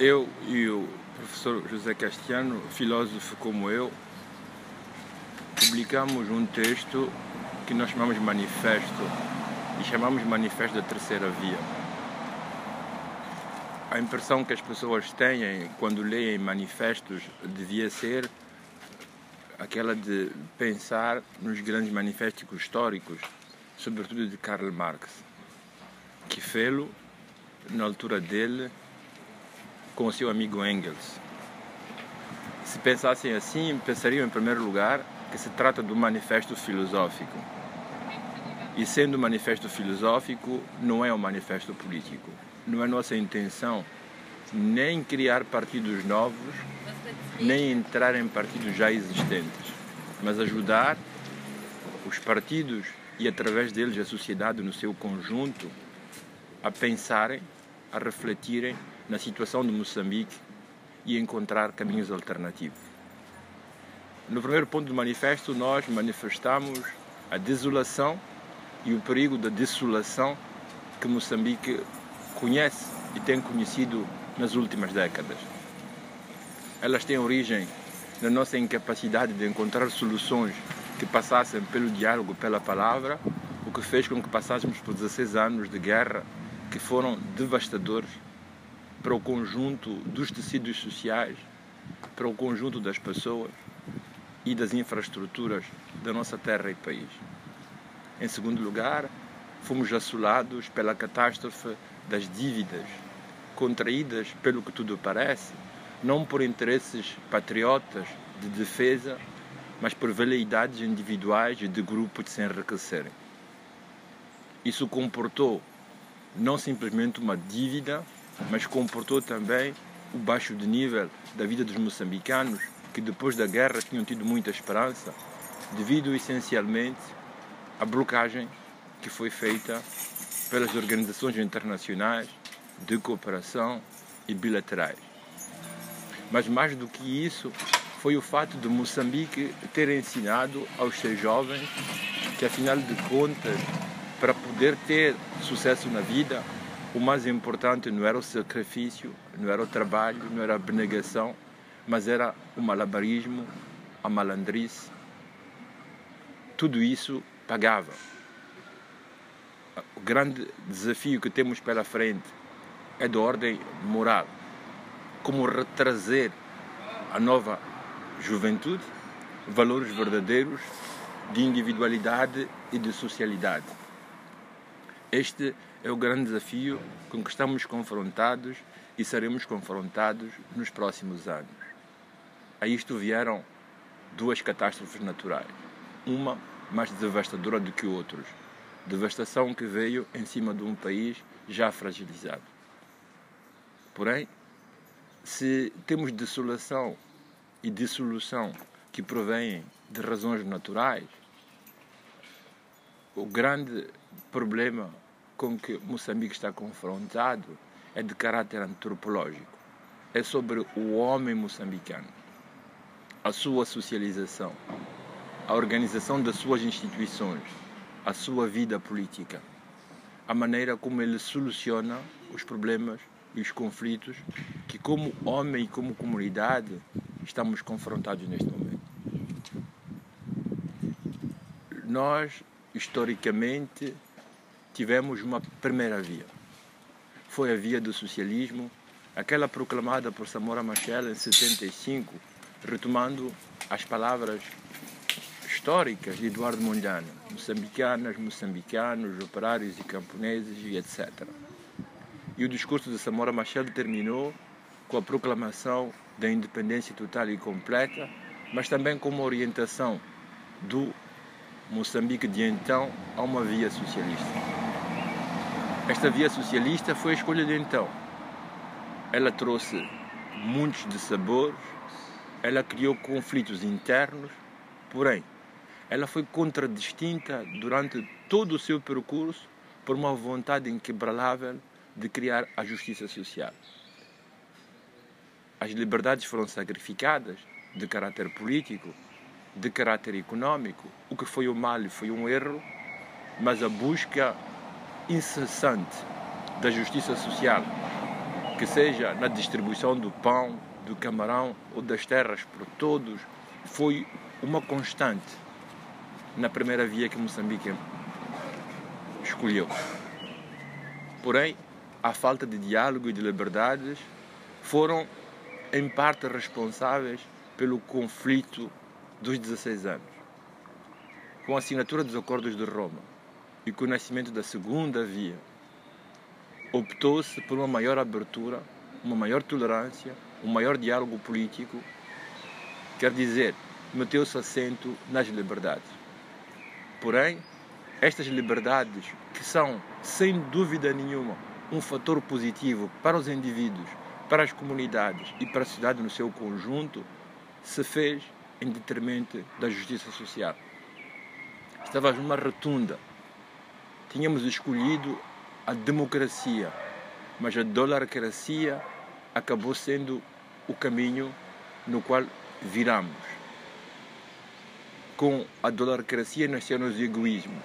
eu e o professor José Castiano, filósofo como eu, publicamos um texto que nós chamamos manifesto e chamamos manifesto da terceira via. A impressão que as pessoas têm quando leem manifestos devia ser aquela de pensar nos grandes manifestos históricos, sobretudo de Karl Marx, que fez na altura dele com o seu amigo Engels. Se pensassem assim, pensariam em primeiro lugar que se trata de um manifesto filosófico. E sendo um manifesto filosófico, não é um manifesto político. Não é nossa intenção nem criar partidos novos, nem entrar em partidos já existentes, mas ajudar os partidos e através deles a sociedade no seu conjunto a pensarem, a refletirem na situação de Moçambique e encontrar caminhos alternativos. No primeiro ponto do manifesto, nós manifestamos a desolação e o perigo da desolação que Moçambique conhece e tem conhecido nas últimas décadas. Elas têm origem na nossa incapacidade de encontrar soluções que passassem pelo diálogo, pela palavra, o que fez com que passássemos por 16 anos de guerra que foram devastadores para o conjunto dos tecidos sociais, para o conjunto das pessoas e das infraestruturas da nossa terra e país. Em segundo lugar, fomos assolados pela catástrofe das dívidas, contraídas, pelo que tudo parece, não por interesses patriotas de defesa, mas por veleidades individuais e de grupos de se enriquecerem. Isso comportou não simplesmente uma dívida, mas comportou também o baixo de nível da vida dos moçambicanos, que depois da guerra tinham tido muita esperança, devido essencialmente à blocagem que foi feita pelas organizações internacionais de cooperação e bilaterais. Mas mais do que isso, foi o fato de Moçambique ter ensinado aos seus jovens que, afinal de contas, para poder ter sucesso na vida, o mais importante não era o sacrifício, não era o trabalho, não era a abnegação, mas era o malabarismo, a malandrice. Tudo isso pagava. O grande desafio que temos pela frente é de ordem moral. Como retrazer a nova juventude valores verdadeiros de individualidade e de socialidade. Este é o grande desafio com que estamos confrontados e seremos confrontados nos próximos anos. A isto vieram duas catástrofes naturais. Uma mais devastadora do que outros. Devastação que veio em cima de um país já fragilizado. Porém, se temos desolação e dissolução que provêm de razões naturais, o grande problema com que Moçambique está confrontado é de caráter antropológico. É sobre o homem moçambicano, a sua socialização, a organização das suas instituições, a sua vida política, a maneira como ele soluciona os problemas e os conflitos que, como homem e como comunidade, estamos confrontados neste momento. Nós, historicamente, tivemos uma primeira via. Foi a via do socialismo, aquela proclamada por Samora Machel em 75, retomando as palavras históricas de Eduardo Mondlane, moçambicanas, moçambicanos, operários e camponeses e etc. E o discurso de Samora Machel terminou com a proclamação da independência total e completa, mas também com uma orientação do Moçambique de então a uma via socialista. Esta via socialista foi a escolha de então. Ela trouxe muitos dissabores, ela criou conflitos internos, porém, ela foi contradistinta durante todo o seu percurso por uma vontade inquebrável de criar a justiça social. As liberdades foram sacrificadas de caráter político, de caráter econômico. O que foi o mal foi um erro, mas a busca incessante da justiça social, que seja na distribuição do pão, do camarão ou das terras por todos, foi uma constante na primeira via que Moçambique escolheu. Porém, a falta de diálogo e de liberdades foram, em parte, responsáveis pelo conflito dos 16 anos. Com a assinatura dos Acordos de Roma e com o nascimento da Segunda Via, optou-se por uma maior abertura, uma maior tolerância, um maior diálogo político, quer dizer, meteu-se acento nas liberdades. Porém, estas liberdades, que são, sem dúvida nenhuma, um fator positivo para os indivíduos, para as comunidades e para a sociedade no seu conjunto, se fez em detrimento da justiça social. Estávamos numa rotunda. Tínhamos escolhido a democracia, mas a dolarcracia acabou sendo o caminho no qual viramos. Com a dolarcracia nasceram os egoísmos.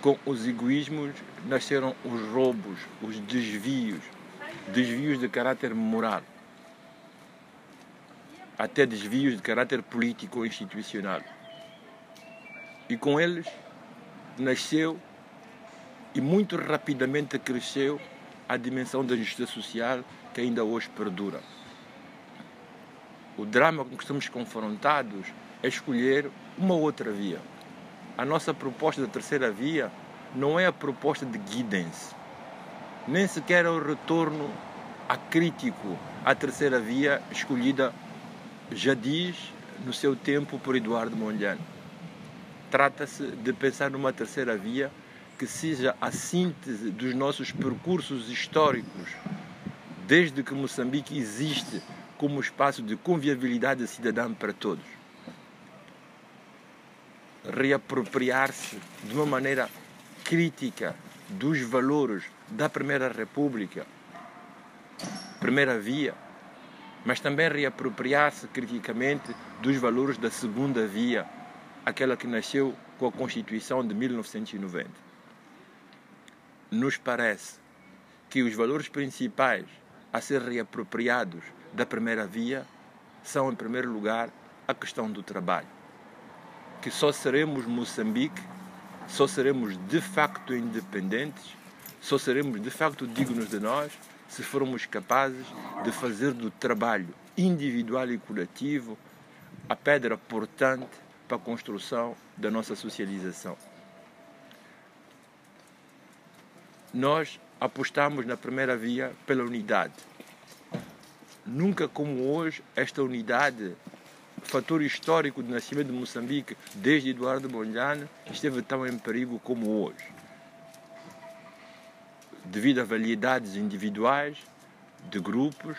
Com os egoísmos nasceram os roubos, os desvios, desvios de caráter moral, até desvios de caráter político ou institucional. E com eles nasceu e muito rapidamente cresceu a dimensão da justiça social que ainda hoje perdura. O drama com que estamos confrontados é escolher uma outra via. A nossa proposta da terceira via não é a proposta de Giddens, nem sequer é o retorno acrítico à terceira via escolhida jadis no seu tempo por Eduardo Mondlane. Trata-se de pensar numa terceira via que seja a síntese dos nossos percursos históricos, desde que Moçambique existe como espaço de conviabilidade cidadã para todos. Reapropriar-se de uma maneira crítica dos valores da Primeira República, Primeira Via, mas também reapropriar-se criticamente dos valores da Segunda Via, aquela que nasceu com a Constituição de 1990 nos parece que os valores principais a ser reapropriados da primeira via são, em primeiro lugar, a questão do trabalho. Que só seremos Moçambique, só seremos de facto independentes, só seremos de facto dignos de nós se formos capazes de fazer do trabalho individual e coletivo a pedra portante para a construção da nossa socialização. Nós apostamos na primeira via pela unidade. Nunca como hoje, esta unidade, fator histórico do nascimento de Moçambique, desde Eduardo Mondlane, esteve tão em perigo como hoje. Devido a variedades individuais, de grupos,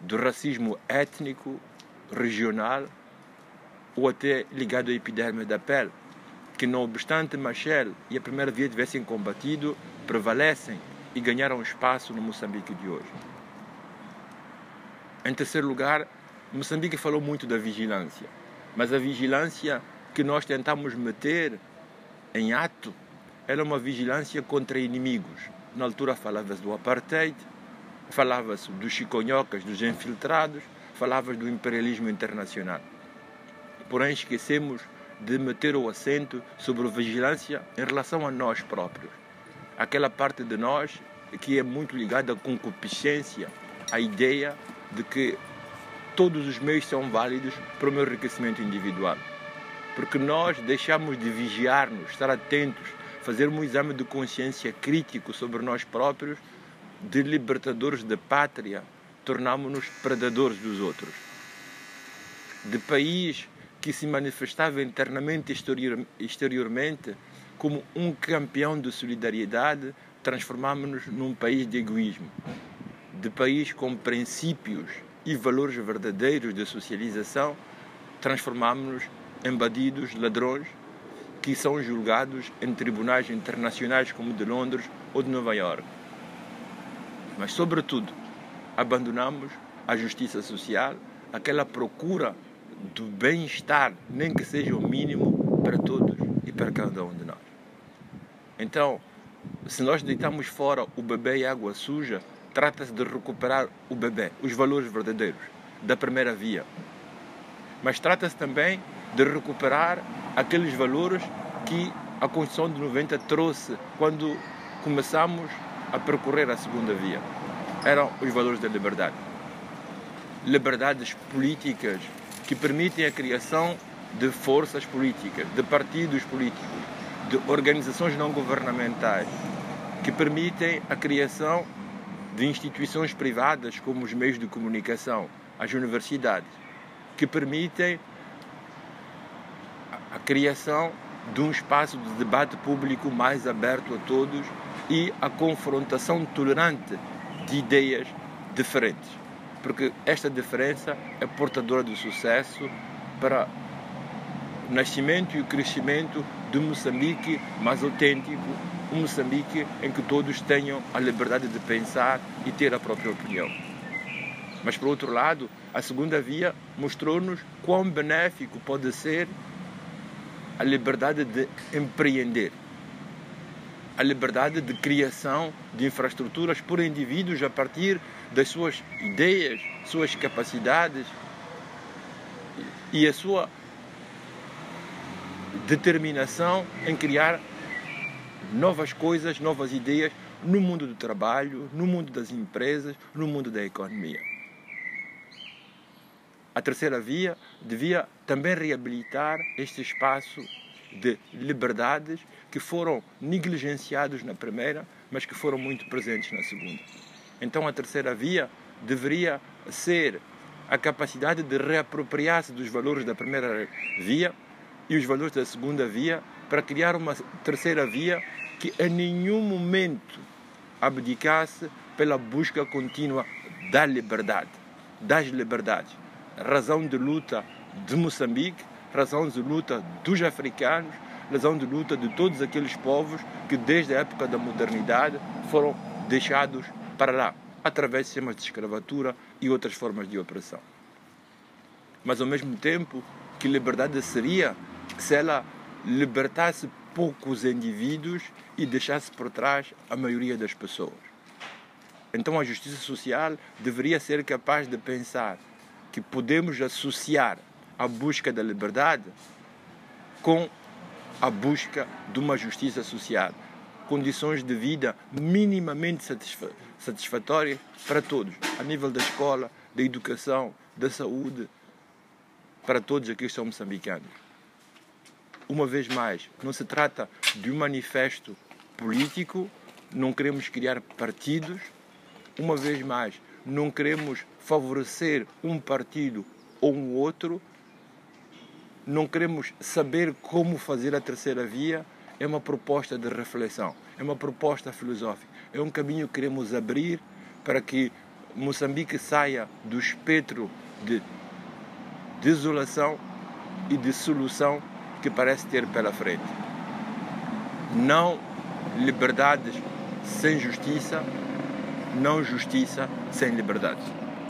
do racismo étnico, regional, ou até ligado à epiderme da pele, que não obstante Machel e a primeira via tivessem combatido, prevalecem e ganharam espaço no Moçambique de hoje. Em terceiro lugar, Moçambique falou muito da vigilância, mas a vigilância que nós tentamos meter em ato era uma vigilância contra inimigos. Na altura falava-se do apartheid, falava-se dos chiconhocas, dos infiltrados, falava-se do imperialismo internacional. Porém, esquecemos de meter o acento sobre vigilância em relação a nós próprios aquela parte de nós que é muito ligada à concupiscência, à ideia de que todos os meios são válidos para o meu enriquecimento individual. Porque nós deixamos de vigiar-nos, estar atentos, fazer um exame de consciência crítico sobre nós próprios, de libertadores da pátria, tornamos-nos predadores dos outros. De país que se manifestava internamente e exteriormente como um campeão de solidariedade, transformámos-nos num país de egoísmo, de país com princípios e valores verdadeiros de socialização, transformámos-nos em bandidos, ladrões, que são julgados em tribunais internacionais como de Londres ou de Nova York. Mas, sobretudo, abandonamos a justiça social, aquela procura do bem-estar, nem que seja o mínimo, para todos e para cada um de nós. Então, se nós deitamos fora o bebê e água suja, trata-se de recuperar o bebê, os valores verdadeiros da primeira via. Mas trata-se também de recuperar aqueles valores que a Constituição de 90 trouxe quando começamos a percorrer a segunda via. Eram os valores da liberdade. Liberdades políticas que permitem a criação de forças políticas, de partidos políticos, de organizações não governamentais, que permitem a criação de instituições privadas como os meios de comunicação, as universidades, que permitem a criação de um espaço de debate público mais aberto a todos e a confrontação tolerante de ideias diferentes. Porque esta diferença é portadora de sucesso para o nascimento e o crescimento de Moçambique mais autêntico, um Moçambique em que todos tenham a liberdade de pensar e ter a própria opinião. Mas, por outro lado, a segunda via mostrou-nos quão benéfico pode ser a liberdade de empreender, a liberdade de criação de infraestruturas por indivíduos a partir das suas ideias, suas capacidades e a sua determinação em criar novas coisas, novas ideias no mundo do trabalho, no mundo das empresas, no mundo da economia. A terceira via devia também reabilitar este espaço de liberdades que foram negligenciados na primeira, mas que foram muito presentes na segunda. Então a terceira via deveria ser a capacidade de reapropriar-se dos valores da primeira via e os valores da segunda via para criar uma terceira via que em nenhum momento abdicasse pela busca contínua da liberdade, das liberdades razão de luta de Moçambique, razão de luta dos africanos, razão de luta de todos aqueles povos que desde a época da modernidade foram deixados para lá, através de sistemas de escravatura e outras formas de opressão. Mas ao mesmo tempo, que liberdade seria se ela libertasse poucos indivíduos e deixasse por trás a maioria das pessoas. Então a justiça social deveria ser capaz de pensar que podemos associar a busca da liberdade com a busca de uma justiça social, condições de vida minimamente satisfatórias para todos, a nível da escola, da educação, da saúde, para todos aqueles que são moçambicanos. Uma vez mais, não se trata de um manifesto político, não queremos criar partidos, uma vez mais, não queremos favorecer um partido ou um outro, não queremos saber como fazer a terceira via, é uma proposta de reflexão, é uma proposta filosófica, é um caminho que queremos abrir para que Moçambique saia do espectro de desolação e de solução que parece ter pela frente. Não liberdades sem justiça, não justiça sem liberdade.